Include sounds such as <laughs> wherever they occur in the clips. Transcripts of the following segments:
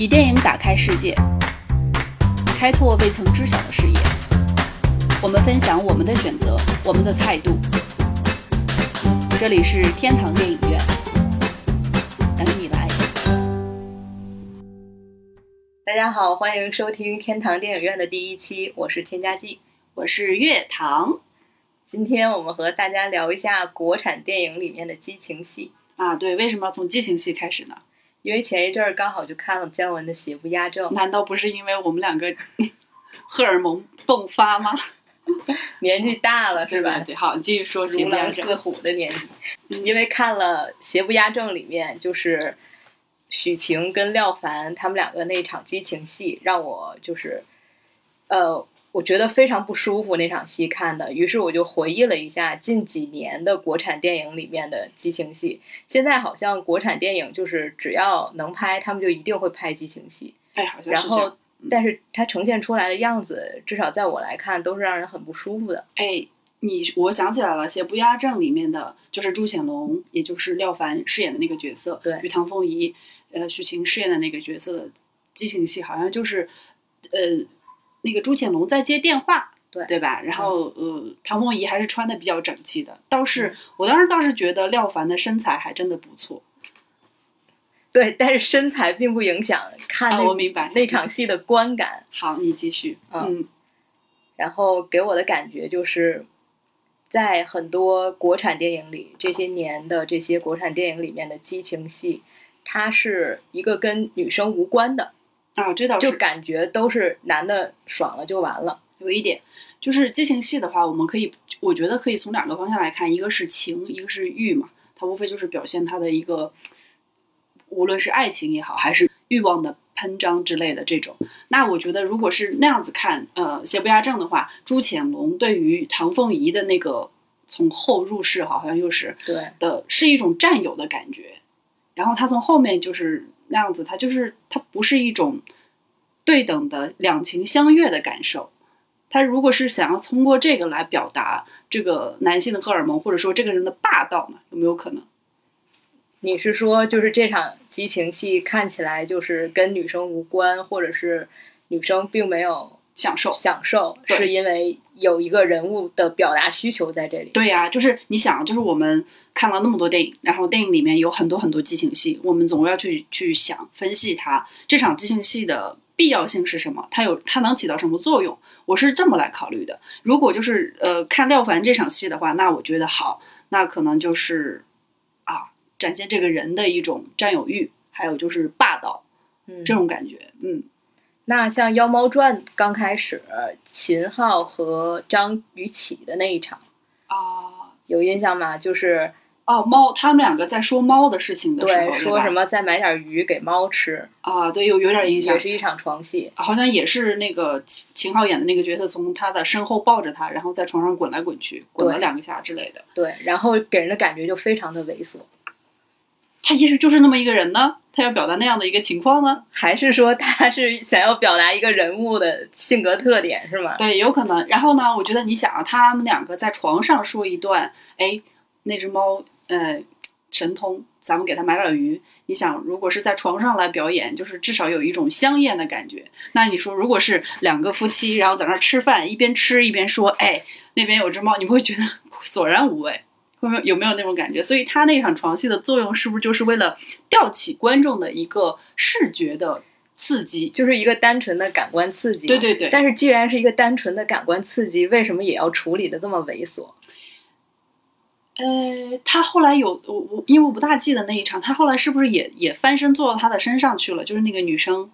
以电影打开世界，开拓未曾知晓的视野。我们分享我们的选择，我们的态度。这里是天堂电影院，等你来。大家好，欢迎收听天堂电影院的第一期，我是添加剂。我是月堂今天我们和大家聊一下国产电影里面的激情戏，啊，对，为什么要从激情戏开始呢？因为前一阵儿刚好就看了姜文的《邪不压正》，难道不是因为我们两个 <laughs> 荷尔蒙迸发吗？<laughs> 年纪大了是吧？对，好，你继续说《邪如不压正狼似》虎的年纪，因为看了《邪不压正》里面就是许晴跟廖凡他们两个那场激情戏，让我就是呃，我觉得非常不舒服那场戏看的。于是我就回忆了一下近几年的国产电影里面的激情戏。现在好像国产电影就是只要能拍，他们就一定会拍激情戏。哎，好像然是这样后，但是它呈现出来的样子，至少在我来看，都是让人很不舒服的。哎，你我想起来了，《邪不压正》里面的就是朱潜龙，也就是廖凡饰演的那个角色，对与唐凤仪、呃许晴饰演的那个角色的激情戏，好像就是呃那个朱潜龙在接电话。对对吧？然后呃，唐凤仪还是穿的比较整齐的。倒是、我当时倒是觉得廖凡的身材还真的不错。<laughs> 对，但是身材并不影响看我明白那场戏的观感。好，你继续。嗯嗯然后给我的感觉就是，在很多国产电影里，这些年的这些国产电影里面的激情戏，它是一个跟女生无关的，啊，这倒是就感觉都是男的爽了就完了。有一点，就是激情戏的话，我们可以，我觉得可以从两个方向来看，一个是情，一个是欲嘛。它无非就是表现他的一个，无论是爱情也好，还是欲望的喷张之类的这种。那我觉得，如果是那样子看，呃，邪不压正的话，朱潜龙对于唐凤仪的那个从后入室，好像又是对，的，是一种占有的感觉。然后他从后面就是那样子，他就是他不是一种对等的两情相悦的感受。他如果是想要通过这个来表达这个男性的荷尔蒙，或者说这个人的霸道呢，有没有可能？你是说就是这场激情戏看起来就是跟女生无关，或者是女生并没有享受？享受，是因为有一个人物的表达需求在这里。对呀、就是你想，就是我们看了那么多电影，然后电影里面有很多很多激情戏，我们总要去去想分析它这场激情戏的必要性是什么，它有它能起到什么作用，我是这么来考虑的。如果就是呃看廖凡这场戏的话，那我觉得好，那可能就是啊展现这个人的一种占有欲，还有就是霸道嗯这种感觉，嗯。那像《妖猫传》刚开始，秦昊和张雨绮的那一场，啊，有印象吗？就是哦，猫，他们两个在说猫的事情的时候，对说什么再买点鱼给猫吃，啊？对，有有点印象也，是一场床戏。好像也是那个秦秦昊演的那个角色，从他的身后抱着他，然后在床上滚来滚去，滚了两个下之类的。对，然后给人的感觉就非常的猥琐。他也许就是那么一个人呢，他要表达那样的一个情况呢？还是说他是想要表达一个人物的性格特点是吗？对，有可能。然后呢，我觉得你想啊，他们两个在床上说一段，哎，那只猫，呃，神通，咱们给它买点鱼。你想，如果是在床上来表演，就是至少有一种香艳的感觉。那你说，如果是两个夫妻，然后在那儿吃饭，一边吃一边说，哎，那边有只猫，你不会觉得索然无味？会不会有没有那种感觉？所以他那场床戏的作用，是不是就是为了吊起观众的一个视觉的刺激？就是一个单纯的感官刺激。对对对但是既然是一个单纯的感官刺激，为什么也要处理的这么猥琐？呃，他后来有我我，因为我不大记得那一场，他后来是不是也也翻身坐到他的身上去了？就是那个女生，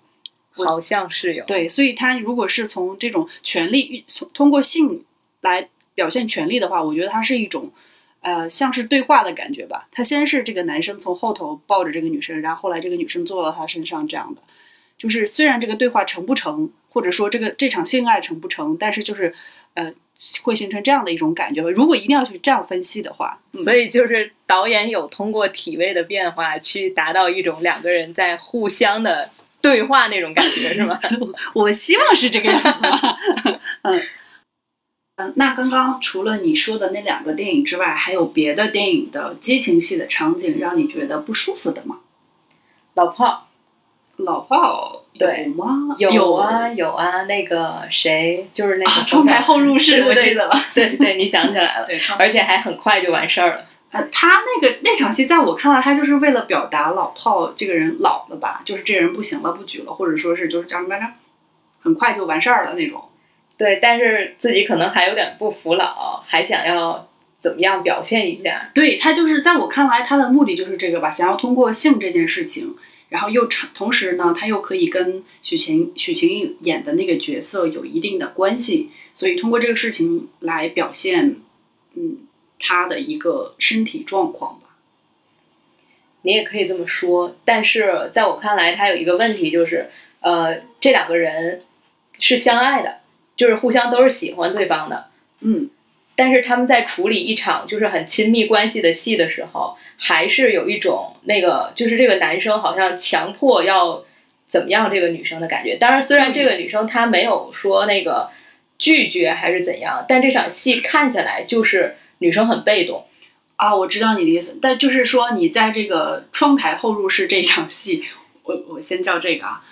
好像是有。对，所以他如果是从这种权力从通过性来表现权力的话，我觉得它是一种呃像是对话的感觉吧。他先是这个男生从后头抱着这个女生，然后后来这个女生坐到他身上，这样的，就是虽然这个对话成不成，或者说这个这场性爱成不成，但是就是呃会形成这样的一种感觉吧。如果一定要去这样分析的话，嗯所以就是导演有通过体位的变化去达到一种两个人在互相的对话那种感觉，是吗？<laughs> 我希望是这个样子吧。<laughs> 嗯嗯，那刚刚除了你说的那两个电影之外，还有别的电影的激情戏的场景让你觉得不舒服的吗？老炮老炮对有吗？有啊有啊，那个谁就是那个啊，窗台后入室，我记得了。对对，你想起来了，<laughs> 对，而且还很快就完事儿了。呃，他那个那场戏，在我看来，他就是为了表达老炮这个人老了吧，就是这人不行了，不举了，或者说是就是叫什么来着，很快就完事儿了那种。对，但是自己可能还有点不服老，还想要怎么样表现一下。对他就是在我看来，他的目的就是这个吧，想要通过性这件事情，然后又长，同时呢，他又可以跟许晴许晴演的那个角色有一定的关系，所以通过这个事情来表现，嗯，他的一个身体状况吧。你也可以这么说，但是在我看来，他有一个问题就是，呃，这两个人是相爱的，就是互相都是喜欢对方的，嗯，但是他们在处理一场就是很亲密关系的戏的时候，还是有一种那个，就是这个男生好像强迫要怎么样这个女生的感觉。当然，虽然这个女生她没有说那个拒绝还是怎样，但这场戏看下来就是女生很被动。啊，我知道你的意思，但就是说你在这个窗台后入室这场戏，我我先叫这个啊，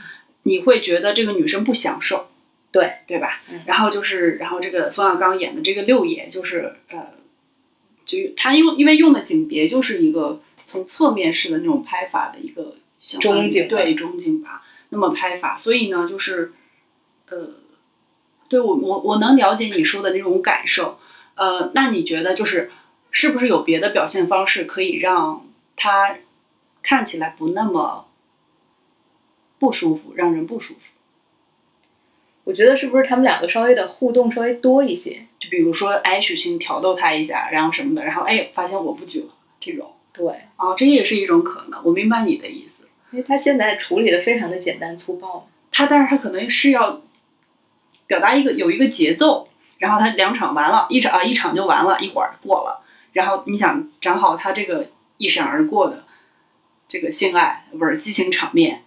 你会觉得这个女生不享受，对。对吧？嗯。然后就是，然后这个冯小刚演的这个六爷，就是呃，就他用因为用的景别就是一个从侧面式的那种拍法的一个相当于中景对中景吧，那么拍法，所以呢，就是呃，对我我我能了解你说的那种感受，呃，那你觉得就是是不是有别的表现方式可以让他看起来不那么不舒服，让人不舒服？我觉得是不是他们两个稍微的互动稍微多一些？就比如说，哎，许晴挑逗他一下，然后什么的，然后哎，发现我不举了，这种对，啊，这也是一种可能。我明白你的意思。因为他现在处理的非常的简单粗暴。他，但是他可能是要表达一个有一个节奏，然后他两场完了，一场啊一场就完了，一会儿过了，然后你想正好他这个一闪而过的这个性爱不是激情场面，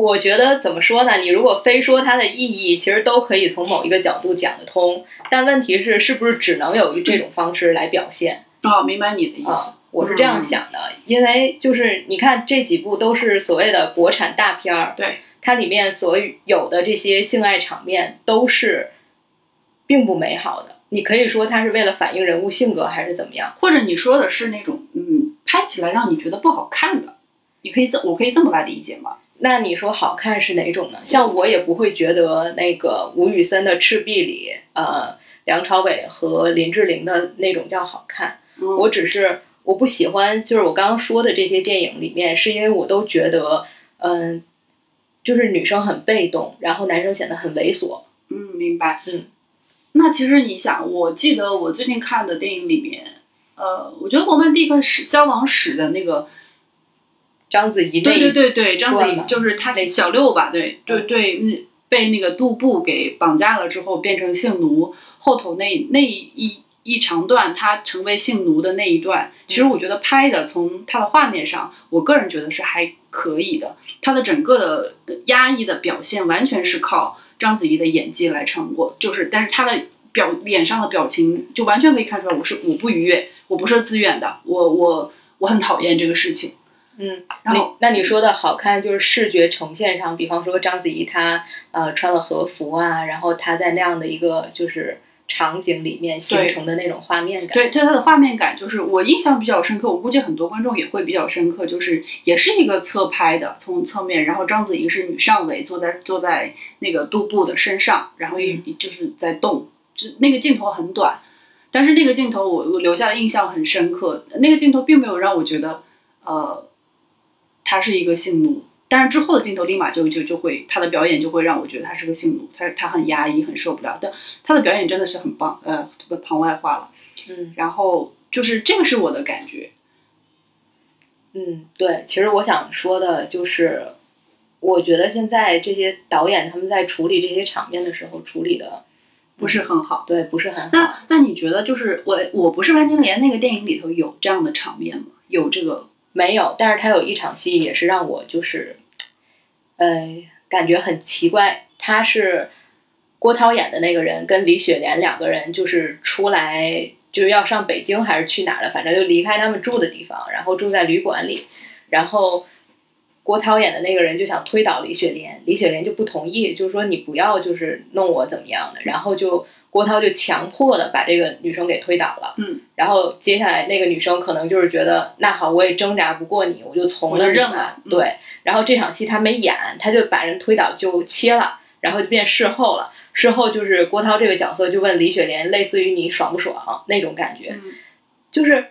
我觉得怎么说呢？你如果非说它的意义，其实都可以从某一个角度讲得通。但问题是，是不是只能有这种方式来表现哦，明白你的意思。啊？我是这样想的，因为就是你看这几部都是所谓的国产大片儿，对，它里面所有的这些性爱场面都是并不美好的。你可以说它是为了反映人物性格，还是怎么样？或者你说的是那种嗯，拍起来让你觉得不好看的，你可以这我可以这么来理解吗？那你说好看是哪种呢？像我也不会觉得那个吴宇森的《赤壁》里，呃，梁朝伟和林志玲的那种叫好看。嗯我只是我不喜欢，就是我刚刚说的这些电影里面，是因为我都觉得，嗯，就是女生很被动，然后男生显得很猥琐。嗯，明白。嗯，那其实你想，我记得我最近看的电影里面，呃，我觉得《罗曼蒂克史消亡史》的那个，章子怡对对对对，章子怡就是她小六吧，对对嗯对，嗯被那个杜布给绑架了之后变成性奴，后头那那一一长段她成为性奴的那一段，其实我觉得拍的从她的画面上，我个人觉得是还可以的，她的整个的呃压抑的表现完全是靠章子怡的演技来撑过，就是但是她的表脸上的表情就完全可以看出来，我是我不愉悦，我不是自愿的，我我我很讨厌这个事情。嗯，然后那那你说的好看，就是视觉呈现上，比方说章子怡她呃穿了和服啊，然后她在那样的一个就是场景里面形成的那种画面感。对，对她的画面感，就是我印象比较深刻，我估计很多观众也会比较深刻，就是也是一个侧拍的，从侧面，然后章子怡是女上围，坐在坐在那个杜布的身上，然后一就是在动，就那个镜头很短，但是那个镜头我我留下的印象很深刻，那个镜头并没有让我觉得，呃，他是一个性奴。但是之后的镜头立马就就就会，他的表演就会让我觉得他是个性奴，他他很压抑，很受不了。但他的表演真的是很棒，呃，特别旁外化了。嗯然后就是这个是我的感觉，嗯，对，其实我想说的就是，我觉得现在这些导演他们在处理这些场面的时候，处理的不是很好。对不是很好。那那你觉得就是我我不是潘金莲那个电影里头有这样的场面吗？有这个没有，但是他有一场戏也是让我就是，呃，感觉很奇怪。他是郭涛演的那个人跟李雪莲两个人就是出来就是要上北京还是去哪了，反正就离开他们住的地方，然后住在旅馆里，然后郭涛演的那个人就想推倒李雪莲，李雪莲就不同意，就说你不要就是弄我怎么样的，然后就郭涛就强迫的把这个女生给推倒了。嗯，然后接下来那个女生可能就是觉得那好，我也挣扎不过你，我就从了认了嗯对，然后这场戏他没演，他就把人推倒就切了，然后就变事后了。事后就是郭涛这个角色就问李雪莲，类似于你爽不爽那种感觉。嗯就是，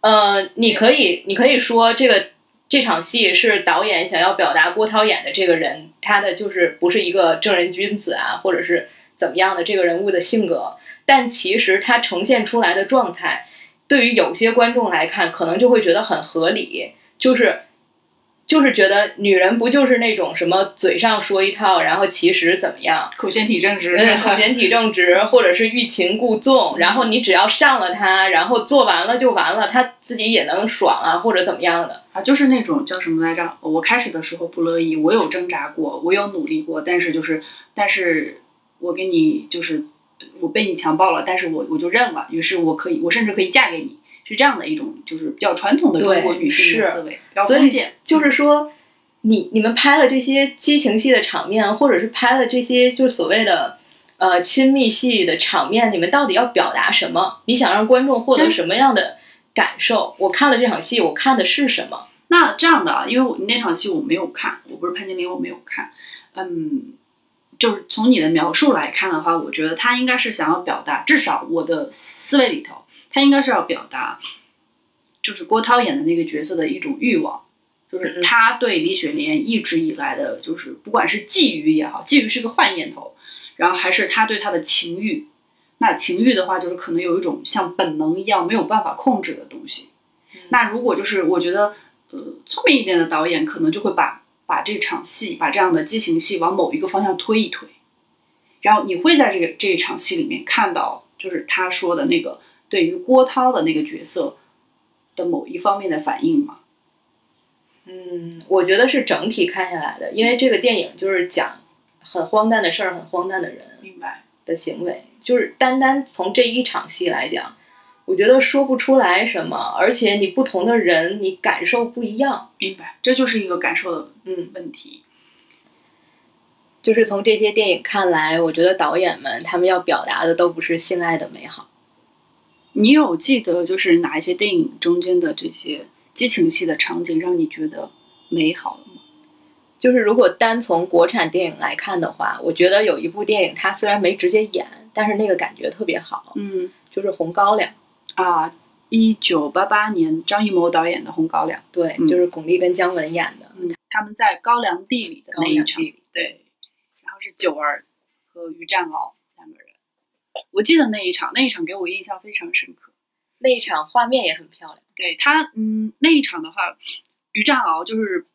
呃，你可以，你可以说这个这场戏是导演想要表达郭涛演的这个人，他的就是不是一个正人君子啊，或者是怎么样的这个人物的性格，但其实他呈现出来的状态，对于有些观众来看，可能就会觉得很合理，就是。就是觉得女人不就是那种什么嘴上说一套，然后其实怎么样，口嫌体正直，嗯，口嫌体正直，或者是欲擒故纵，然后你只要上了他，然后做完了就完了，他自己也能爽啊，或者怎么样的。啊，就是那种叫什么来着？我开始的时候不乐意，我有挣扎过，我有努力过，但是就是，但是我给你就是我被你强暴了，但是我我就认了，于是我可以，我甚至可以嫁给你，是这样的一种就是比较传统的中国女性的思维，比较所以封建。就是说，你你们拍了这些激情戏的场面，或者是拍了这些就是所谓的呃亲密戏的场面，你们到底要表达什么？你想让观众获得什么样的感受？我看了这场戏，我看的是什么？那这样的啊，因为我那场戏我没有看，我不是潘金莲，我没有看。嗯，就是从你的描述来看的话，我觉得他应该是想要表达，至少我的思维里头，他应该是要表达，就是郭涛演的那个角色的一种欲望，就是嗯他对李雪莲一直以来的，就是不管是觊觎也好，觊觎是个坏念头，然后还是他对她的情欲。那情欲的话，就是可能有一种像本能一样没有办法控制的东西。那如果就是我觉得，呃，聪明一点的导演可能就会把把这场戏，把这样的激情戏往某一个方向推一推，然后你会在这个这一场戏里面看到，就是他说的那个对于郭涛的那个角色的某一方面的反应吗？嗯，我觉得是整体看下来的，因为这个电影就是讲很荒诞的事儿，很荒诞的人明白？的行为，就是单单从这一场戏来讲，我觉得说不出来什么，而且你不同的人，你感受不一样。明白，这就是一个感受的嗯，问题。就是从这些电影看来，我觉得导演们他们要表达的都不是性爱的美好。你有记得就是哪一些电影中间的这些激情戏的场景让你觉得美好的吗？就是如果单从国产电影来看的话，我觉得有一部电影，它虽然没直接演，但是那个感觉特别好，嗯就是《红高粱》。啊，一九八八年张艺谋导演的《红高粱》。对，嗯就是巩俐跟姜文演的。嗯，他们在高粱地里的那一场，对，然后是九儿和于占鳌两个人。我记得那一场，那一场给我印象非常深刻。那一场画面也很漂亮。对他，嗯，那一场的话，于占鳌就是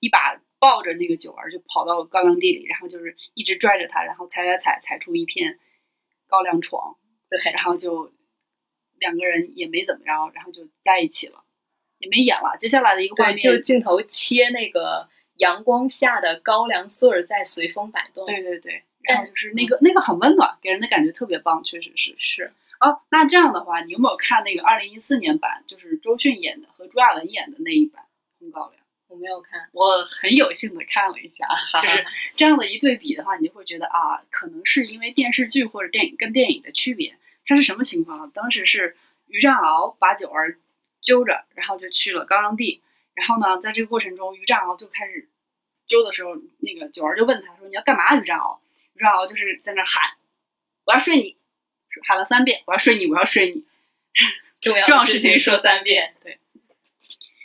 一把抱着那个九儿就跑到高粱地里，然后就是一直拽着他，然后踩踩踩踩出一片高粱床，对，然后就两个人也没怎么着，然后就在一起了，也没演了。接下来的一个画，面，就镜头切那个阳光下的高粱穗儿在随风摆动。对对对，然后就是那个那个很温暖，给人的感觉特别棒，确实是。是。哦，那这样的话，你有没有看那个二零一四年版，就是周迅演的和朱亚文演的那一版《红高粱》？我没有看。我很有幸的看了一下，<laughs> 就是这样的一对比的话，你就会觉得啊，可能是因为电视剧或者电影跟电影的区别。它是什么情况啊？当时是于占鳌把九儿揪着，然后就去了高粱地。然后呢，在这个过程中，于占鳌就开始揪的时候，那个九儿就问他说：“你要干嘛？”于占鳌，于占鳌就是在那喊：“我要睡你！”喊了三遍：“我要睡你，我要睡你。<laughs> ”重要重要事情说三遍。对。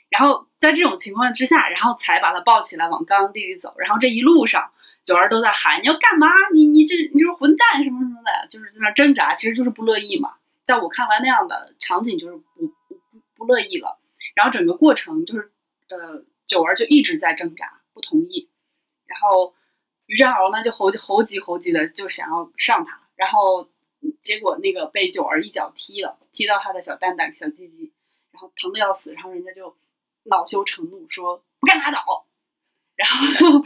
然后在这种情况之下，然后才把他抱起来往高粱地里走。然后这一路上，九儿都在喊：“你要干嘛？你你这你就是混蛋什么什么的，就是在那挣扎，其实就是不乐意嘛。”在我看来，那样的场景就是不不不乐意了。然后整个过程就是，呃，九儿就一直在挣扎，不同意。然后于占鳌呢就猴猴急猴急的就想要上他，然后结果那个被九儿一脚踢了，踢到他的小蛋蛋、小鸡鸡，然后疼的要死。然后人家就恼羞成怒说：“不干拉倒。”然后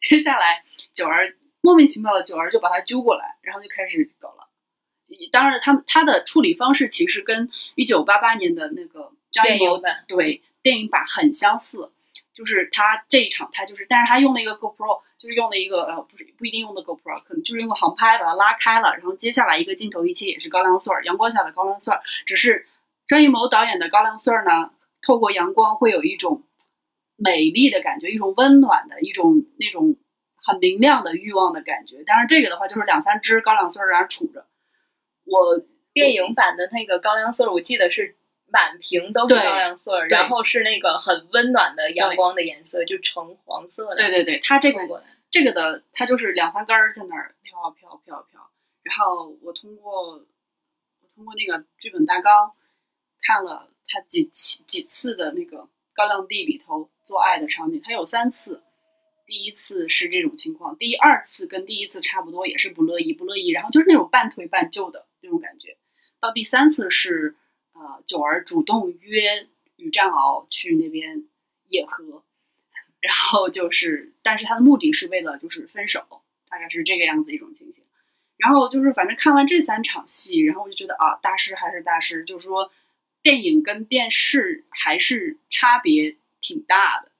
接下来九儿莫名其妙的九儿就把他揪过来，然后就开始搞了。当然，他他的处理方式其实跟一九八八年的那个张艺谋电影版对电影版很相似，就是他这一场他就是，但是他用了一个 GoPro，就是用了一个呃不是不一定用的 GoPro，可能就是用个航拍把它拉开了，然后接下来一个镜头一切也是高粱穗儿，阳光下的高粱穗儿，只是张艺谋导演的高粱穗儿呢，透过阳光会有一种美丽的感觉，一种温暖的一种那种很明亮的欲望的感觉。当然这个的话就是两三只高粱穗儿在那杵着，我电影版的那个高粱穗儿，我记得是满屏都是高粱穗儿，然后是那个很温暖的阳光的颜色，就橙黄色的。对对对，它这个这个的，它就是两三根儿在那儿飘飘飘飘。然后我通过我通过那个剧本大纲看了他几期几次的那个高粱地里头做爱的场景，他有三次。第一次是这种情况，第二次跟第一次差不多，也是不乐意不乐意，然后就是那种半推半就的那种感觉。到第三次是呃九儿主动约于占鳌去那边野合，然后就是，但是他的目的是为了就是分手，大概是这个样子一种情形。然后就是反正看完这三场戏，然后我就觉得啊，大师还是大师，就是说电影跟电视还是差别挺大的。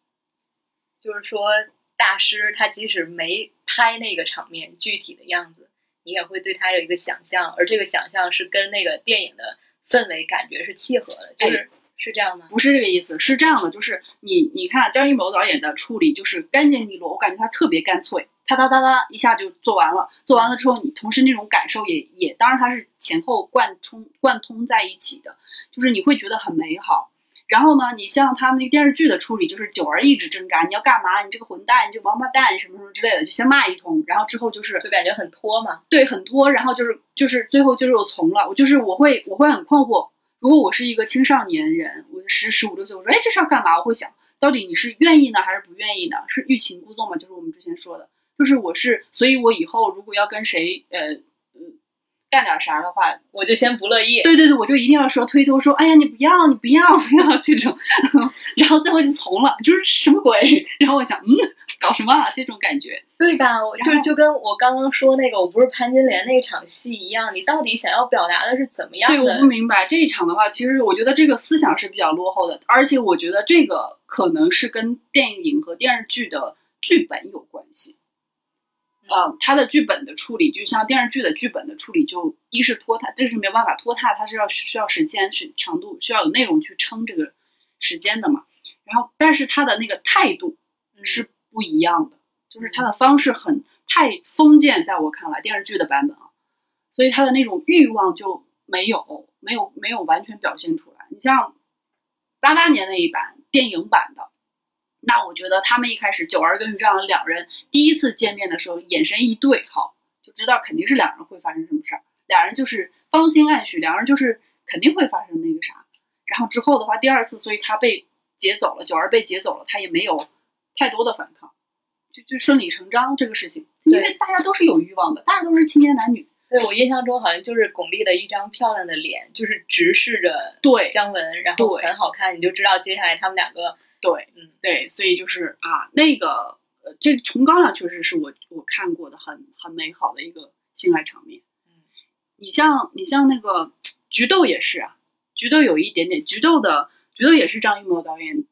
就是说大师他即使没拍那个场面具体的样子，你也会对他有一个想象，而这个想象是跟那个电影的氛围感觉是契合的，就是、是这样吗？不是这个意思，是这样的，就是你你看张艺谋导演的处理就是干净利落，我感觉他特别干脆，哒哒哒哒一下就做完了。做完了之后，你同时那种感受也也，当然它是前后贯冲贯通在一起的，就是你会觉得很美好。然后呢，你像他那个电视剧的处理，就是九儿一直挣扎，你要干嘛？你这个混蛋，你这个王八蛋，什么什么之类的，就先骂一通，然后之后就是就感觉很拖嘛。对，很拖，然后就是就是最后就是我从了，我就是我会我会很困惑。如果我是一个青少年人，我十十五六岁，我说哎这事儿干嘛？我会想到底你是愿意呢还是不愿意呢？是欲擒故纵吗？就是我们之前说的，就是我是，所以我以后如果要跟谁呃嗯干点啥的话，我就先不乐意。对对对，我就一定要说推脱说，哎呀你不要你不要不要这种，<laughs> 然后最后就从了，就是什么鬼？<laughs> 然后我想嗯搞什么啊这种感觉。对吧？我就就跟我刚刚说那个，我不是潘金莲那场戏一样，你到底想要表达的是怎么样对，我不？明白这一场的话，其实我觉得这个思想是比较落后的，而且我觉得这个可能是跟电影和电视剧的剧本有关系。呃，他的剧本的处理，就像电视剧的剧本的处理，就一是拖沓，这是没有办法拖沓，它是要需要时间、是长度，需要有内容去撑这个时间的嘛。然后，但是他的那个态度嗯是不一样的，就是他的方式很太封建，在我看来，电视剧的版本啊，所以他的那种欲望就没有没有没有完全表现出来。你像八八年那一版电影版的，那我觉得他们一开始九儿跟于正阳两人第一次见面的时候，眼神一对，好就知道肯定是两人会发生什么事儿，两人就是芳心暗许，两人就是肯定会发生那个啥。然后之后的话，第二次，所以他被劫走了，九儿被劫走了，他也没有太多的反抗，就就顺理成章这个事情，因为大家都是有欲望的，大家都是青年男女，对我印象中好像就是巩俐的一张漂亮的脸，就是直视着对姜文，然后很好看，你就知道接下来他们两个，对，嗯，对，所以就是啊，那个呃，这个《重高粱》确实是我我看过的很很美好的一个性爱场面。嗯，你像你像那个《菊豆》也是啊，《菊豆》有一点点，《菊豆》的《菊豆》也是张艺谋导演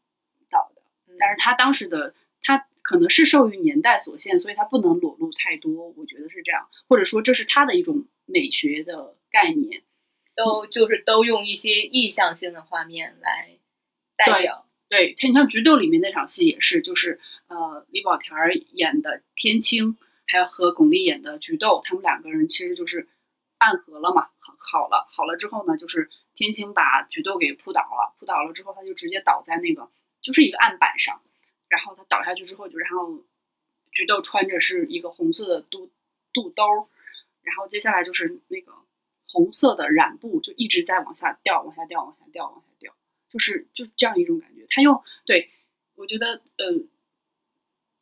导的，但是他当时的他可能是受于年代所限，所以他不能裸露太多，我觉得是这样，或者说这是他的一种美学的概念。都就是都用一些意象性的画面来代表。对他，你像《菊豆》里面那场戏也是，就是呃，李保田演的天青，还有和巩俐演的菊豆，他们两个人其实就是暗合了嘛，好好了，好了之后呢，就是天青把菊豆给扑倒了，扑倒了之后，他就直接倒在那个就是一个案板上，然后他倒下去之后，就然后菊豆穿着是一个红色的肚肚兜，然后接下来就是那个红色的染布就一直在往下掉，往下掉，往下掉，往下掉。就是就是这样一种感觉。他用对我觉得呃，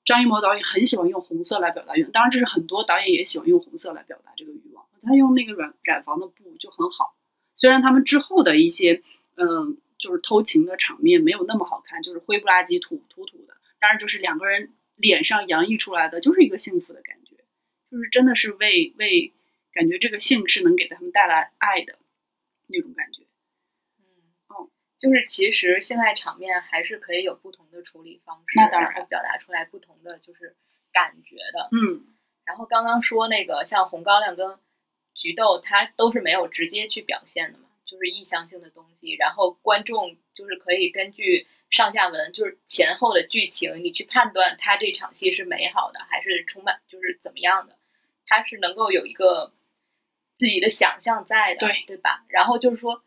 张艺谋导演很喜欢用红色来表达欲，当然这是很多导演也喜欢用红色来表达这个欲望。他用那个染染房的布就很好，虽然他们之后的一些嗯、就是偷情的场面没有那么好看，就是灰不拉几、土土土的，当然就是两个人脸上洋溢出来的就是一个幸福的感觉，就是真的是为为感觉这个性是能给他们带来爱的那种感觉。嗯，就是其实性爱场面还是可以有不同的处理方式，那当然然后表达出来不同的就是感觉的。嗯然后刚刚说那个像红高粱跟菊豆，它都是没有直接去表现的嘛，就是意向性的东西。然后观众就是可以根据上下文，就是前后的剧情，你去判断他这场戏是美好的还是充满就是怎么样的，他是能够有一个自己的想象在的，对对吧？然后就是说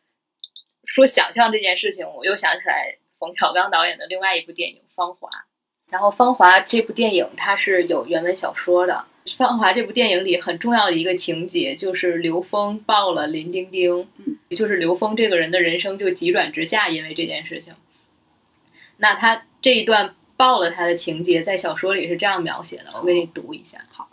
说想象这件事情，我又想起来冯小刚导演的另外一部电影《芳华》。然后《芳华》这部电影它是有原文小说的，《芳华》这部电影里很重要的一个情节就是刘峰抱了林丁丁，嗯，也就是刘峰这个人的人生就急转直下，因为这件事情。那他这一段抱了他的情节在小说里是这样描写的，我给你读一下。好，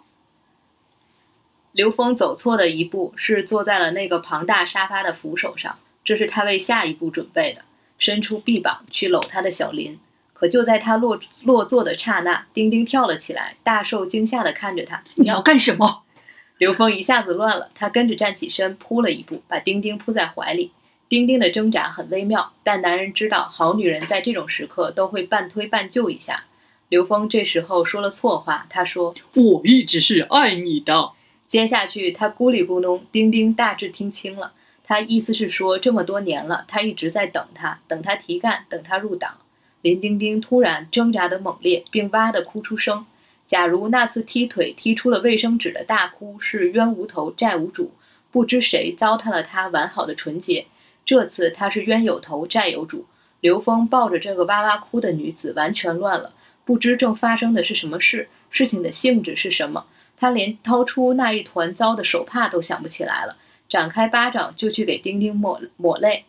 刘峰走错的一步是坐在了那个庞大沙发的扶手上，这是他为下一步准备的，伸出臂膀去搂他的小林。可就在他落落座的刹那，丁丁跳了起来，大受惊吓地看着他。你要干什么？<laughs> 刘峰一下子乱了，他跟着站起身，扑了一步，把丁丁扑在怀里。丁丁的挣扎很微妙，但男人知道，好女人在这种时刻都会半推半就一下。刘峰这时候说了错话，他说我一直是爱你的。接下去他咕里咕哝，丁丁大致听清了，他意思是说这么多年了，他一直在等他，等他提干，等他入党。林丁丁突然挣扎得猛烈，并哇地哭出声。假如那次踢腿踢出了卫生纸的大哭是冤无头债无主，不知谁糟蹋了他完好的纯洁。这次他是冤有头债有主。刘峰抱着这个哇哇哭的女子，完全乱了，不知正发生的是什么事，事情的性质是什么。他连掏出那一团糟的手帕都想不起来了，展开巴掌就去给丁丁抹抹泪。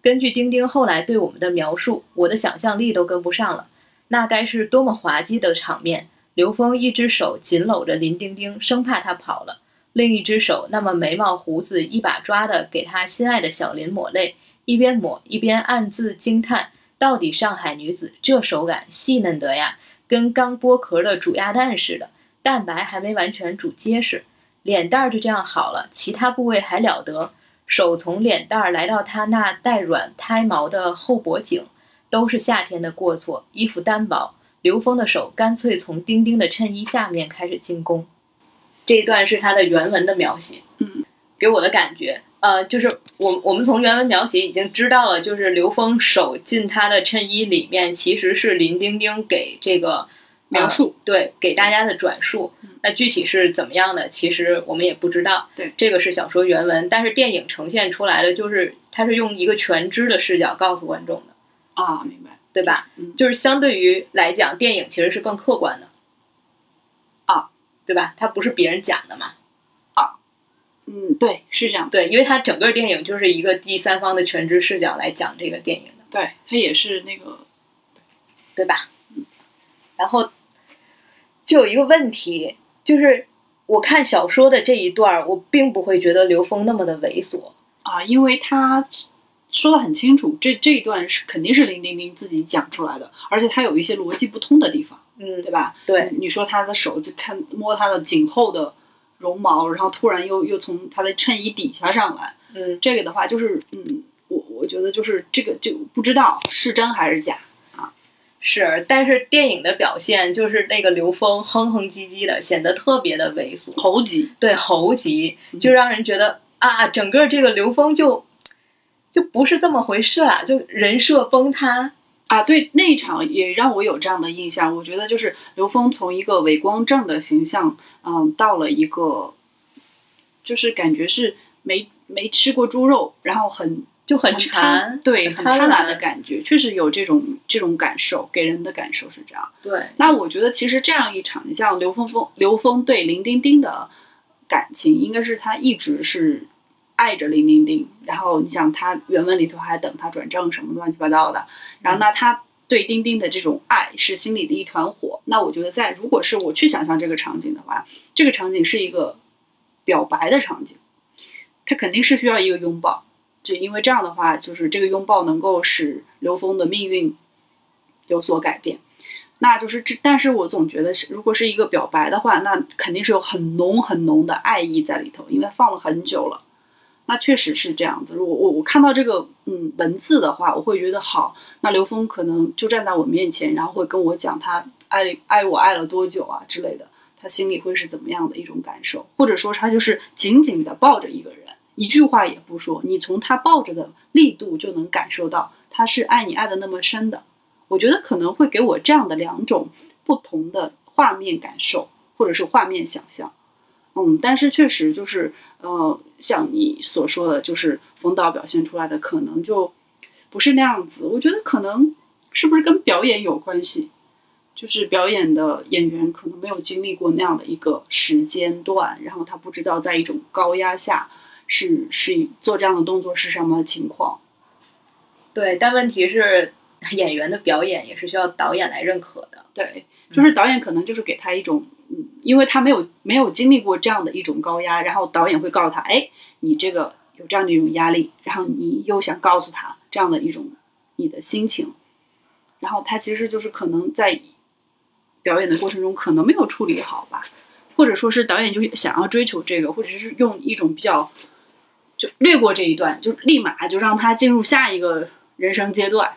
根据丁丁后来对我们的描述，我的想象力都跟不上了，那该是多么滑稽的场面！刘峰一只手紧搂着林丁丁，生怕他跑了；另一只手那么眉毛胡子一把抓的给他心爱的小林抹泪，一边抹一边暗自惊叹：到底上海女子这手感细嫩得呀，跟刚剥壳的煮鸭蛋似的，蛋白还没完全煮结实。脸蛋儿就这样好了，其他部位还了得。手从脸蛋儿来到他那带软胎毛的后脖颈，都是夏天的过错。衣服单薄，刘峰的手干脆从丁丁的衬衣下面开始进攻。这一段是他的原文的描写，嗯，给我的感觉，呃，就是我我们从原文描写已经知道了，就是刘峰手进他的衬衣里面，其实是林丁丁给这个描述呃对，给大家的转述。那具体是怎么样的，其实我们也不知道。对，这个是小说原文，但是电影呈现出来的就是它是用一个全知的视角告诉观众的，啊，明白。对吧？嗯就是相对于来讲，电影其实是更客观的，啊，对吧？它不是别人讲的嘛。嗯，对，是这样。对，因为它整个电影就是一个第三方的全知视角来讲这个电影的，对，它也是那个对吧？嗯然后就有一个问题，就是我看小说的这一段儿，我并不会觉得刘峰那么的猥琐。啊，因为他说的很清楚，这这一段是肯定是林丁丁自己讲出来的，而且他有一些逻辑不通的地方，嗯对，吧？对，你说他的手就看摸他的颈后的绒毛，然后突然又又从他的衬衣底下上来，嗯，这个的话就是，嗯，我我觉得就是这个就不知道是真还是假。是，但是电影的表现就是那个刘峰哼哼唧唧的，显得特别的猥琐，猴急，对，猴急，嗯就让人觉得啊，整个这个刘峰就就不是这么回事了，就人设崩塌。啊，对那一场也让我有这样的印象。我觉得就是刘峰从一个伪光正的形象，嗯，到了一个，就是感觉是没没吃过猪肉，然后很就很很馋，对，很贪婪的感觉，确实有这种这种感受，给人的感受是这样。对，那我觉得其实这样一场，你像刘峰峰刘峰对林丁丁的感情，应该是他一直是爱着林丁丁，然后你想他原文里头还等他转正什么乱七八糟的，然后那他对丁丁的这种爱是心里的一团火。那我觉得在如果是我去想象这个场景的话，这个场景是一个表白的场景，他肯定是需要一个拥抱。就因为这样的话，就是这个拥抱能够使刘峰的命运有所改变。那就是这，但是我总觉得是，如果是一个表白的话，那肯定是有很浓很浓的爱意在里头，因为放了很久了。那确实是这样子。如果我我看到这个嗯文字的话，我会觉得好。那刘峰可能就站在我面前，然后会跟我讲他爱爱我爱了多久啊之类的，他心里会是怎么样的一种感受，或者说他就是紧紧的抱着一个人，一句话也不说，你从他抱着的力度就能感受到他是爱你爱的那么深的。我觉得可能会给我这样的两种不同的画面感受，或者是画面想象。嗯，但是确实就是，呃，像你所说的，就是冯导表现出来的可能就不是那样子。我觉得可能是不是跟表演有关系？就是表演的演员可能没有经历过那样的一个时间段，然后他不知道在一种高压下是是做这样的动作是什么情况。对，但问题是演员的表演也是需要导演来认可的。对，就是导演可能就是给他一种。嗯，因为他没有没有经历过这样的一种高压，然后导演会告诉他，哎，你这个有这样的一种压力，然后你又想告诉他这样的一种你的心情，然后他其实就是可能在表演的过程中可能没有处理好吧，或者说是导演就想要追求这个，或者是用一种比较就略过这一段，就立马就让他进入下一个人生阶段。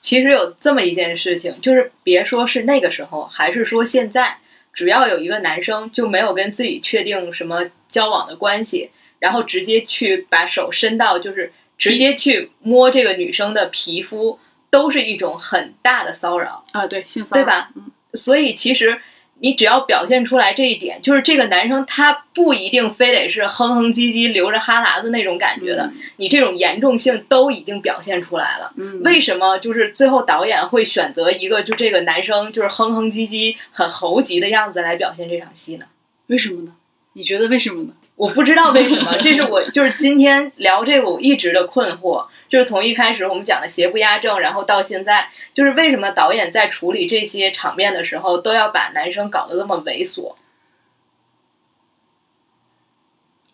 其实有这么一件事情，就是别说是那个时候，还是说现在，只要有一个男生就没有跟自己确定什么交往的关系，然后直接去把手伸到，就是直接去摸这个女生的皮肤，都是一种很大的骚扰啊，对，性骚扰，对吧？嗯，所以其实。你只要表现出来这一点，就是这个男生他不一定非得是哼哼唧唧、流着哈喇子那种感觉的，你这种严重性都已经表现出来了。为什么就是最后导演会选择一个就这个男生就是哼哼唧唧、很猴急的样子来表现这场戏呢？为什么呢？你觉得为什么呢？我不知道为什么，这是我就是今天聊这个我一直的困惑，就是从一开始我们讲的邪不压正，然后到现在，就是为什么导演在处理这些场面的时候都要把男生搞得那么猥琐？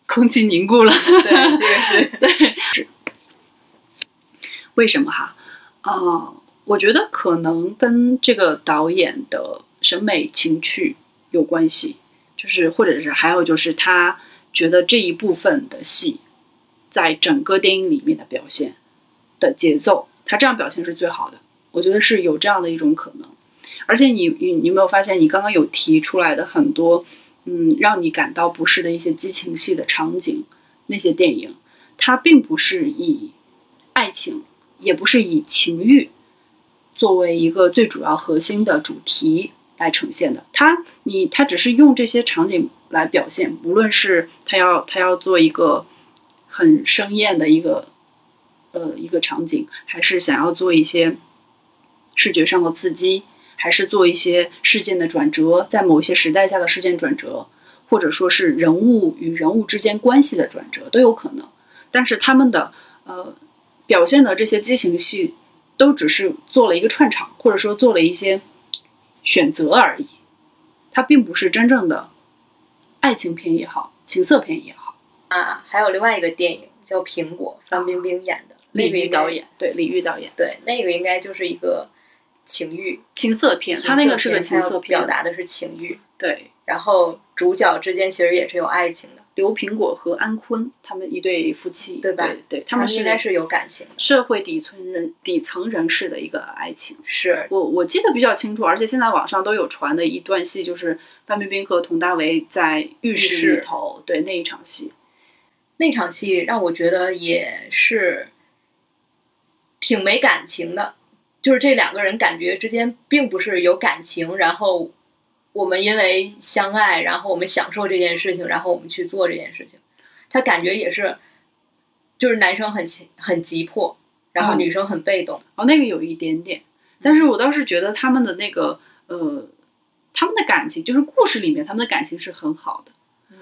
空气凝固了，对，这个是 <laughs> 对是为什么哈？啊，我觉得可能跟这个导演的审美情趣有关系，就是或者是还有就是他。觉得这一部分的戏，在整个电影里面的表现的节奏，他这样表现是最好的。我觉得是有这样的一种可能。而且你你你有没有发现，你刚刚有提出来的很多，嗯，让你感到不适的一些激情戏的场景，那些电影，它并不是以爱情，也不是以情欲作为一个最主要核心的主题来呈现的。它你它只是用这些场景。来表现，无论是他要他要做一个很生厌的一个呃一个场景，还是想要做一些视觉上的刺激，还是做一些事件的转折，在某一些时代下的事件转折，或者说是人物与人物之间关系的转折都有可能。但是他们的呃表现的这些激情戏，都只是做了一个串场，或者说做了一些选择而已，它并不是真正的。爱情片也好，情色片也好。啊，还有另外一个电影叫《苹果》，范冰冰演的，李玉导演，对李玉导演，对那个应该就是一个情欲。情色片，他那个是个情色片，表达的是情欲，对，然后主角之间其实也是有爱情的。刘苹果和安坤他们一对夫妻，对吧？对，他们应该是有感情，社会底层人底层人士的一个爱情。是我我记得比较清楚，而且现在网上都有传的一段戏，就是范冰冰和佟大为在浴室里头，对那一场戏，那场戏让我觉得也是挺没感情的，就是这两个人感觉之间并不是有感情，然后。我们因为相爱，然后我们享受这件事情，然后我们去做这件事情。他感觉也是，就是男生很很急迫，然后女生很被动。哦，那个有一点点，但是我倒是觉得他们的那个呃，他们的感情，就是故事里面他们的感情是很好的。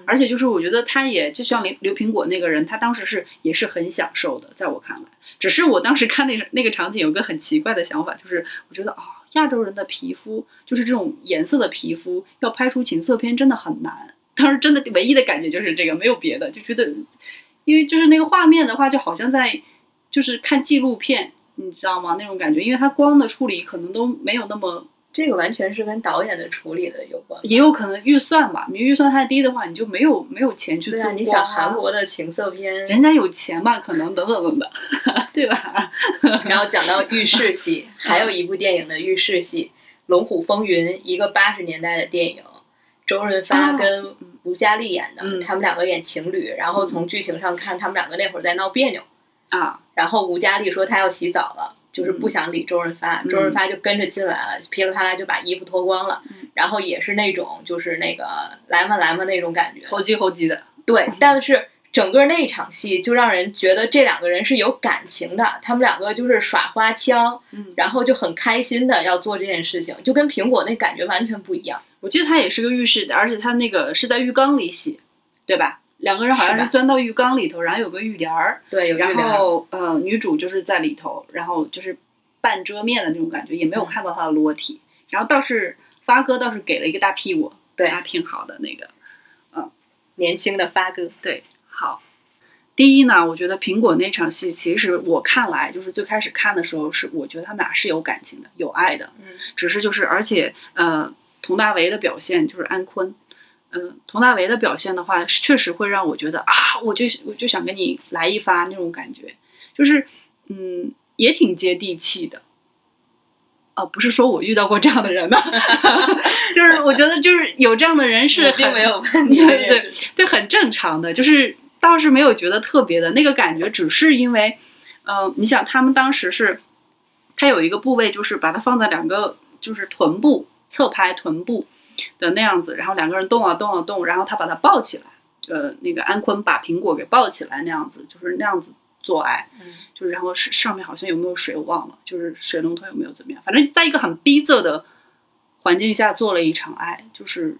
而且就是我觉得他也就像刘刘苹果那个人，他当时是也是很享受的，在我看来。只是我当时看那那个场景，有个很奇怪的想法，就是我觉得啊。亚洲人的皮肤就是这种颜色的皮肤，要拍出情色片真的很难。当时真的唯一的感觉就是这个，没有别的，就觉得，因为就是那个画面的话，就好像在就是看纪录片，你知道吗？那种感觉，因为它光的处理可能都没有那么这个完全是跟导演的处理的有关。也有可能预算吧，你预算太低的话，你就没有没有钱去对啊，做光。你想韩国的情色片，人家有钱吧，可能等等等等，<laughs> 对吧？<laughs> 然后讲到浴室戏，还有一部电影的浴室戏《龙虎风云》，一个八十年代的电影，周润发哦跟吴佳丽演的，嗯他们两个演情侣，然后从剧情上看，他们两个那会儿在闹别扭，啊，然后吴佳丽说她要洗澡了。就是不想理周润发，嗯周润发就跟着进来了，噼里啪啦就把衣服脱光了，嗯。然后也是那种就是那个来嘛来嘛那种感觉，猴急猴急的，对，但是整个那一场戏就让人觉得这两个人是有感情的，他们两个就是耍花枪，嗯，然后就很开心的要做这件事情，就跟苹果那感觉完全不一样。我记得他也是个浴室的，而且他那个是在浴缸里洗，对吧？两个人好像是钻到浴缸里头，然后有个浴帘儿，对，有然后呃，女主就是在里头，然后就是半遮面的那种感觉，也没有嗯看到她的裸体。然后倒是发哥倒是给了一个大屁股，对还挺好的那个。嗯年轻的发哥，对，好。第一呢，我觉得苹果那场戏，其实我看来就是最开始看的时候是，我觉得他们俩是有感情的，有爱的。嗯，只是就是，而且呃，佟大为的表现就是安坤，嗯、佟大为的表现的话，是确实会让我觉得啊，我就我就想跟你来一发那种感觉，就是嗯，也挺接地气的。啊，不是说我遇到过这样的人呢，<laughs> 就是我觉得就是有这样的人是并很没有问题对对很正常的，就是倒是没有觉得特别的那个感觉，只是因为，呃，你想他们当时是，他有一个部位就是把它放在两个就是臀部侧拍臀部的那样子，然后两个人动啊动啊动，然后他把他抱起来，呃，那个安坤把苹果给抱起来那样子，就是那样子做爱，嗯就是然后是上面好像有没有水我忘了，就是水龙头有没有怎么样，反正在一个很逼仄的环境下做了一场爱，就是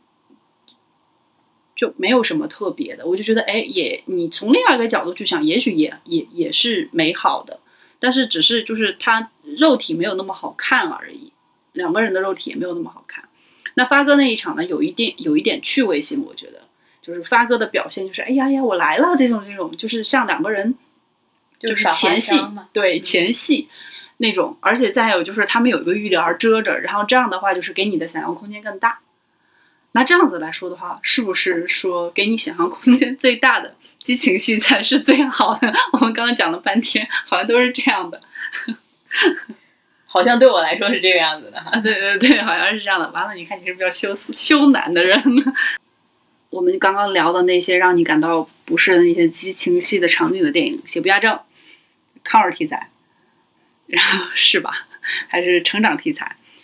就没有什么特别的，我就觉得哎，也你从另外一个角度去想，也许也也也是美好的，但是只是就是他肉体没有那么好看而已，两个人的肉体也没有那么好看。那发哥那一场呢，有一点有一点趣味性，我觉得就是发哥的表现就是哎呀呀我来了这种这种，就是像两个人就是前戏，对前戏那种，而且再有就是他们有一个浴帘遮着，然后这样的话就是给你的想象空间更大。那这样子来说的话，是不是说给你想象空间最大的激情戏才是最好的？<laughs> 我们刚刚讲了半天，好像都是这样的。好像对我来说是这个样子的哈。啊，对对对，好像是这样的。完了，你看你是比较羞羞男的人。<laughs> 我们刚刚聊的那些让你感到不适的那些激情戏的场景的电影，《邪不压正》，抗日题材，然后是吧？<laughs> 还是成长题材，《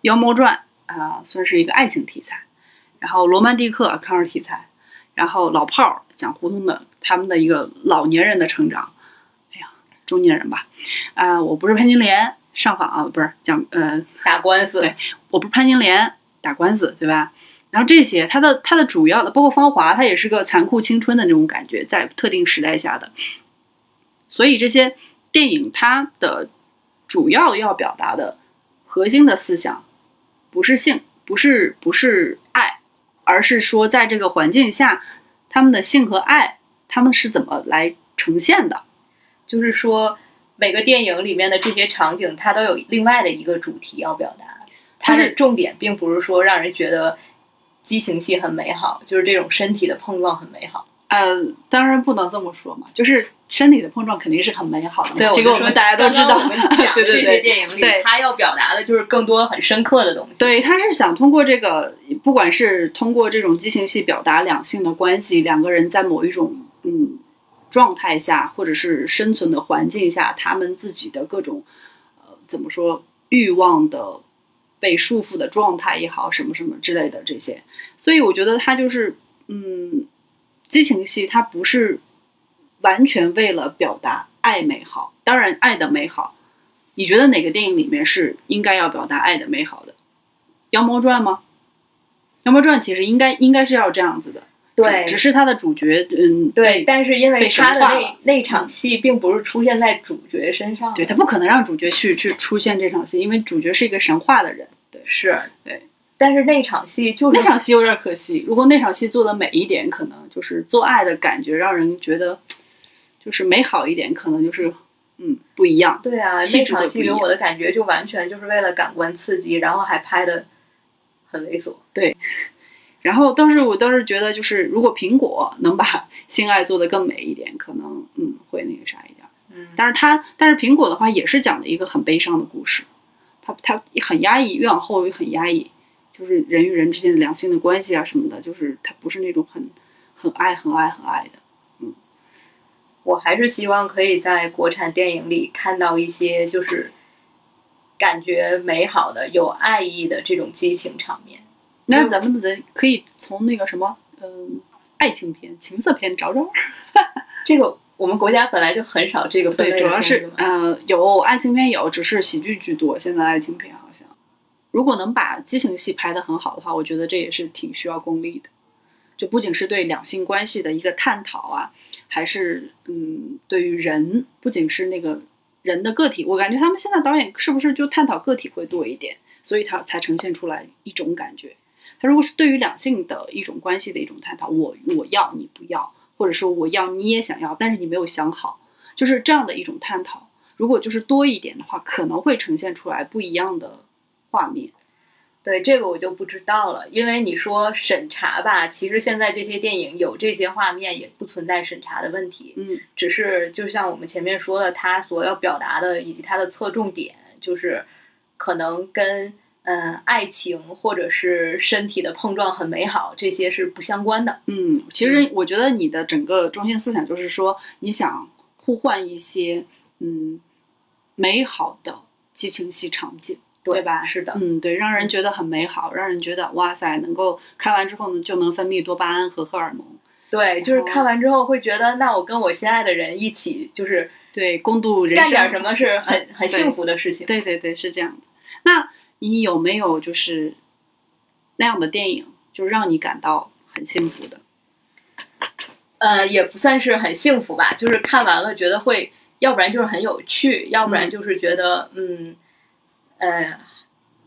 妖猫传》啊、算是一个爱情题材，然后《罗曼蒂克》抗日题材，然后《老炮儿》讲胡同的他们的一个老年人的成长，哎呀，中年人吧，啊、我不是潘金莲上访啊，不是讲呃打官司，对我不是潘金莲打官司，对吧？然后这些，它的它的主要的，包括《芳华》，它也是个残酷青春的那种感觉，在特定时代下的。所以这些电影它的主要要表达的核心的思想，不是性，不是不是爱，而是说在这个环境下，他们的性和爱，他们是怎么来呈现的？就是说每个电影里面的这些场景，它都有另外的一个主题要表达。它的重点并不是说让人觉得激情戏很美好，就是这种身体的碰撞很美好。呃，当然不能这么说嘛，就是身体的碰撞肯定是很美好的嘛，对，这个我们大家都知道。刚刚我们讲 <laughs> 的对对这些对电影里对，它要表达的就是更多很深刻的东西。对，他是想通过这个，不管是通过这种激情戏表达两性的关系，两个人在某一种嗯状态下，或者是生存的环境下，他们自己的各种呃怎么说欲望的被束缚的状态也好，什么什么之类的这些。所以我觉得他就是嗯，激情戏它不是完全为了表达爱美好，当然爱的美好。你觉得哪个电影里面是应该要表达爱的美好的？《妖猫传》吗？《妖猫传》其实应该应该是要这样子的，对只是他的主角，嗯，对，但是因为他的那那场戏并不是出现在主角身上，对他不可能让主角去去出现这场戏，因为主角是一个神话的人。对，是对。但是那场戏就是那场戏有点可惜，如果那场戏做的美一点，可能就是做爱的感觉让人觉得就是美好一点，可能就是嗯，不一样。对啊，那场戏给我的感觉就完全就是为了感官刺激，然后还拍的很猥琐。然后倒是我倒是觉得，就是如果苹果能把 <laughs> 性爱做得更美一点，可能嗯会那个啥一点。嗯，但是它但是苹果的话也是讲了一个很悲伤的故事，它它很压抑，越往后越很压抑，就是人与人之间的良性的关系啊什么的，就是它不是那种很很爱很爱很爱的。嗯我还是希望可以在国产电影里看到一些就是感觉美好的、有爱意的这种激情场面。那咱们得可以从那个什么嗯爱情片、情色片找找。<laughs> 这个我们国家本来就很少这个分类对，主要是嗯呃有爱情片有，只是喜剧居多。现在爱情片好像，如果能把激情戏拍得很好的话，我觉得这也是挺需要功力的。就不仅是对两性关系的一个探讨啊，还是嗯，对于人，不仅是那个人的个体，我感觉他们现在导演是不是就探讨个体会多一点，所以他才呈现出来一种感觉。他如果是对于两性的一种关系的一种探讨，我我要你不要，或者说我要你也想要，但是你没有想好，就是这样的一种探讨。如果就是多一点的话，可能会呈现出来不一样的画面。对这个我就不知道了，因为你说审查吧，其实现在这些电影有这些画面也不存在审查的问题，嗯，只是就像我们前面说的，它所要表达的以及它的侧重点，就是可能跟嗯爱情或者是身体的碰撞很美好这些是不相关的。嗯，其实我觉得你的整个中心思想就是说，你想互换一些嗯美好的激情戏场景，对吧？是的，嗯，对，让人觉得很美好，让人觉得哇塞，能够看完之后呢，就能分泌多巴胺和荷尔蒙，对，就是看完之后会觉得，那我跟我心爱的人一起，就是对，共度人生，干点什么是很很幸福的事情。对对对，是这样的。那你有没有就是那样的电影，就让你感到很幸福的？呃，也不算是很幸福吧，就是看完了觉得会，要不然就是很有趣，要不然嗯就是觉得嗯，呃，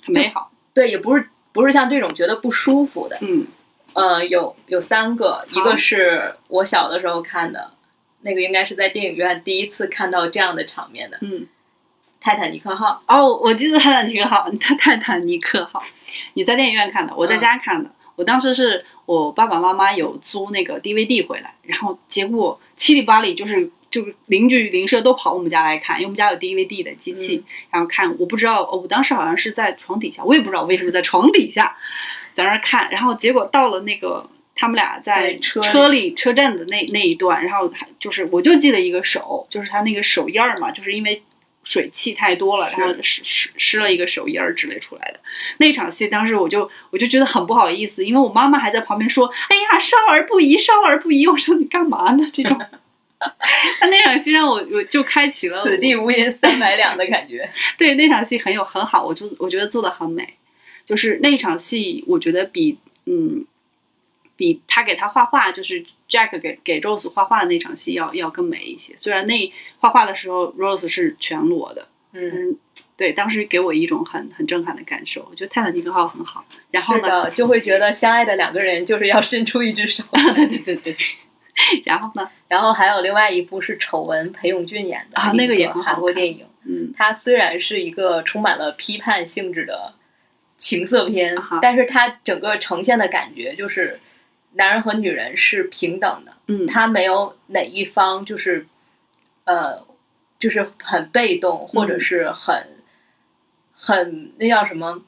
很美好。对，也不是不是像这种觉得不舒服的。嗯呃，有有三个，一个是我小的时候看的，那个应该是在电影院第一次看到这样的场面的《嗯。泰坦尼克号》。哦，我记得《泰坦尼克号》，泰泰坦尼克号，你在电影院看的，我在家看的。我当时是我爸爸妈妈有租那个 DVD 回来，然后结果七里八里就是就是邻居邻舍都跑我们家来看，因为我们家有 DVD 的机器，然后看。我不知道，哦我当时好像是在床底下，我也不知道为什么在床底下在那儿看，然后结果到了那个。他们俩在车里车里车站的那那一段，然后还就是我就记得一个手，就是他那个手印儿嘛，就是因为水汽太多了，然后湿湿湿了一个手印儿之类出来的。那场戏当时我就我就觉得很不好意思，因为我妈妈还在旁边说：“哎呀，少儿不宜，少儿不宜。”我说你干嘛呢？这种。<laughs> 他那场戏让我我就开启了此地无银三百两的感觉。<laughs> 对那场戏很有很好，我就我觉得做的很美，就是那场戏我觉得比嗯比他给他画画，就是 Jack 给给 Rose 画画的那场戏要要更美一些。虽然那画画的时候 Rose 是全裸的，嗯，嗯，对，当时给我一种很很震撼的感受。我觉得泰坦尼克号很好，然后呢，就会觉得相爱的两个人就是要伸出一只手。<laughs> 对对对对，然后呢，然后还有另外一部是《丑闻》，裴勇俊演的啊那个也很好韩国电影。嗯它虽然是一个充满了批判性质的情色片啊哈，但是它整个呈现的感觉就是男人和女人是平等的，嗯，他没有哪一方就是呃就是很被动，或者是很很那叫什么，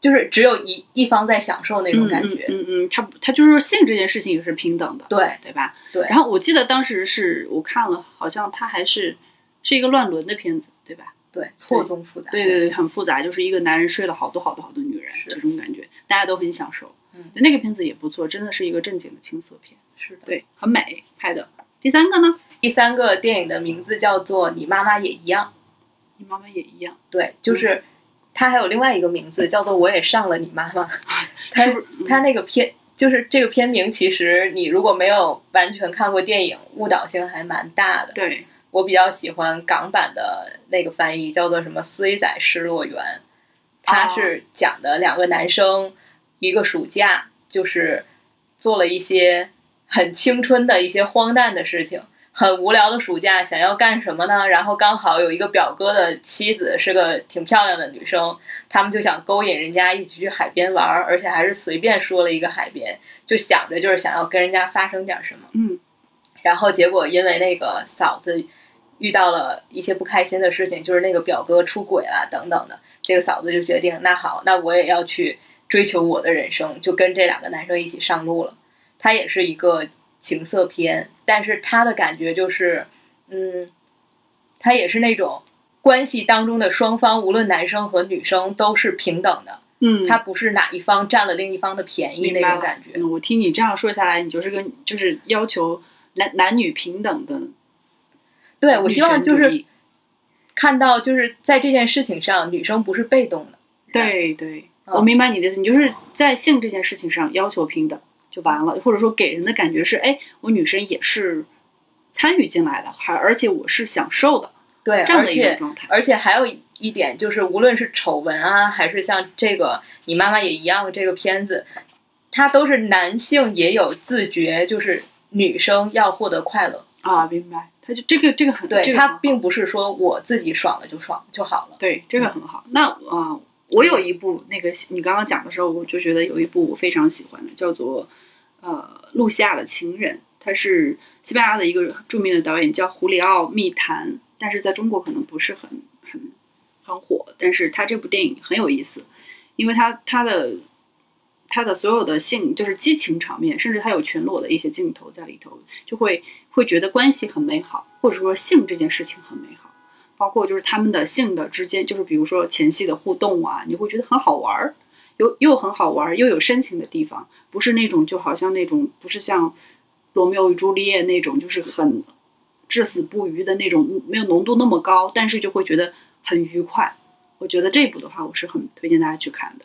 就是只有一一方在享受那种感觉。嗯嗯他他就是性这件事情也是平等的，对对吧？对然后我记得当时是我看了，好像他还是是一个乱伦的片子，对吧？对，错综复杂。对对对，很复杂，就是一个男人睡了好多好多好多女人是这种感觉，大家都很享受。嗯那个片子也不错，真的是一个正经的青涩片，是的。对，很美拍的。第三个呢，第三个电影的名字叫做《你妈妈也一样》。你妈妈也一样，对，就是它还有另外一个名字叫做《我也上了你妈妈》。<laughs> 它它那个片就是这个片名，其实你如果没有完全看过电影，误导性还蛮大的。对，我比较喜欢港版的那个翻译，叫做什么“衰仔失落园”，它是讲的两个男生一个暑假就是做了一些很青春的一些荒诞的事情，很无聊的暑假，想要干什么呢？然后刚好有一个表哥的妻子是个挺漂亮的女生，他们就想勾引人家一起去海边玩儿，而且还是随便说了一个海边，就想着就是想要跟人家发生点什么。嗯然后结果因为那个嫂子遇到了一些不开心的事情，就是那个表哥出轨了等等的，这个嫂子就决定，那好，那我也要去追求我的人生，就跟这两个男生一起上路了。他也是一个情色片，但是他的感觉就是，嗯，他也是那种关系当中的双方，无论男生和女生都是平等的，嗯，他不是哪一方占了另一方的便宜那种感觉。嗯，我听你这样说下来，你就是跟就是要求男男女平等的对，我希望就是看到，就是在这件事情上，女生不是被动的。对对，嗯我明白你的意思，你就是在性这件事情上要求平等就完了，或者说给人的感觉是，哎，我女生也是参与进来的，还而且我是享受的对，这样的一而且种状态。而且还有一点就是，无论是丑闻啊，还是像这个你妈妈也一样的这个片子，它都是男性也有自觉，就是女生要获得快乐。啊，明白，他就这个这个很对，这个很好它并不是说我自己爽了就爽就好了。对这个很好。那啊、我有一部那个你刚刚讲的时候，我就觉得有一部我非常喜欢的，叫做呃《露西亚的情人》，它是西班牙的一个著名的导演叫胡里奥·密谈，但是在中国可能不是很很很火。但是他这部电影很有意思，因为他他的他的所有的性就是激情场面，甚至他有全裸的一些镜头在里头，就会会觉得关系很美好，或者说性这件事情很美好。包括就是他们的性的之间，就是比如说前戏的互动啊，你会觉得很好玩儿，又又很好玩儿，又有深情的地方，不是那种就好像那种不是像罗密欧与朱丽叶那种，就是很至死不渝的那种，没有浓度那么高，但是就会觉得很愉快。我觉得这部的话，我是很推荐大家去看的。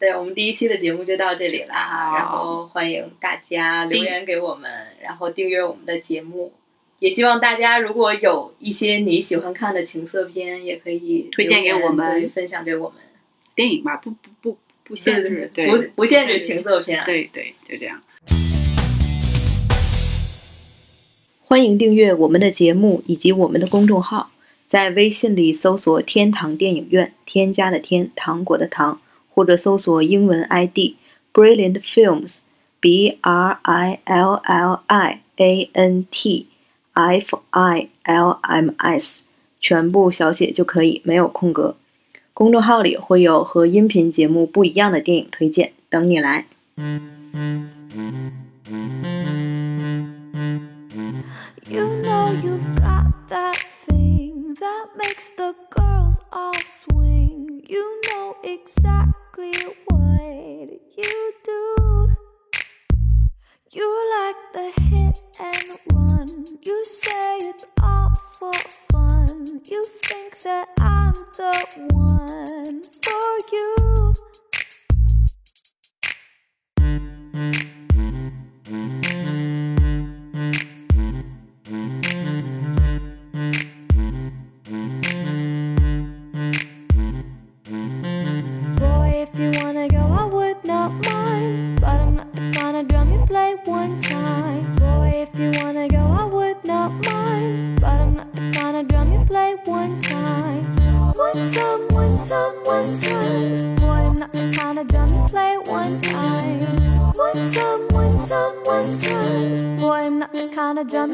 对我们第一期的节目就到这里啦，好然后欢迎大家留言给我们，然后订阅我们的节目。也希望大家如果有一些你喜欢看的情色片，也可以推荐给我们分享给我们。电影吧，不不不不限制，对，不不限制情色片。对对，就这样。欢迎订阅我们的节目以及我们的公众号，在微信里搜索“天堂电影院”，添加的天，糖果的糖，或者搜索英文 ID Brilliant Films，B R I L L I A N T F I L M S，全部小写就可以，没有空格。公众号里会有和音频节目不一样的电影推荐，等你来。You know exactly what you do. You like the hit and run. You say it's all for fun. You think that I'm the one for you. Play one time. Boy, if you wanna go, I would not mind. But I'm not the kind of drum you play one time. One time, one time, one time. Boy, I'm not the kind of drum you play one time. One time, one time, one time. Boy, I'm not the kind of drum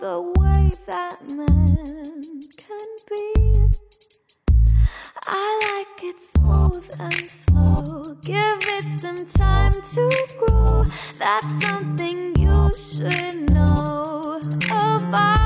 the way that men can be. I like it smooth and slow. Give it some time to grow. That's something you should know about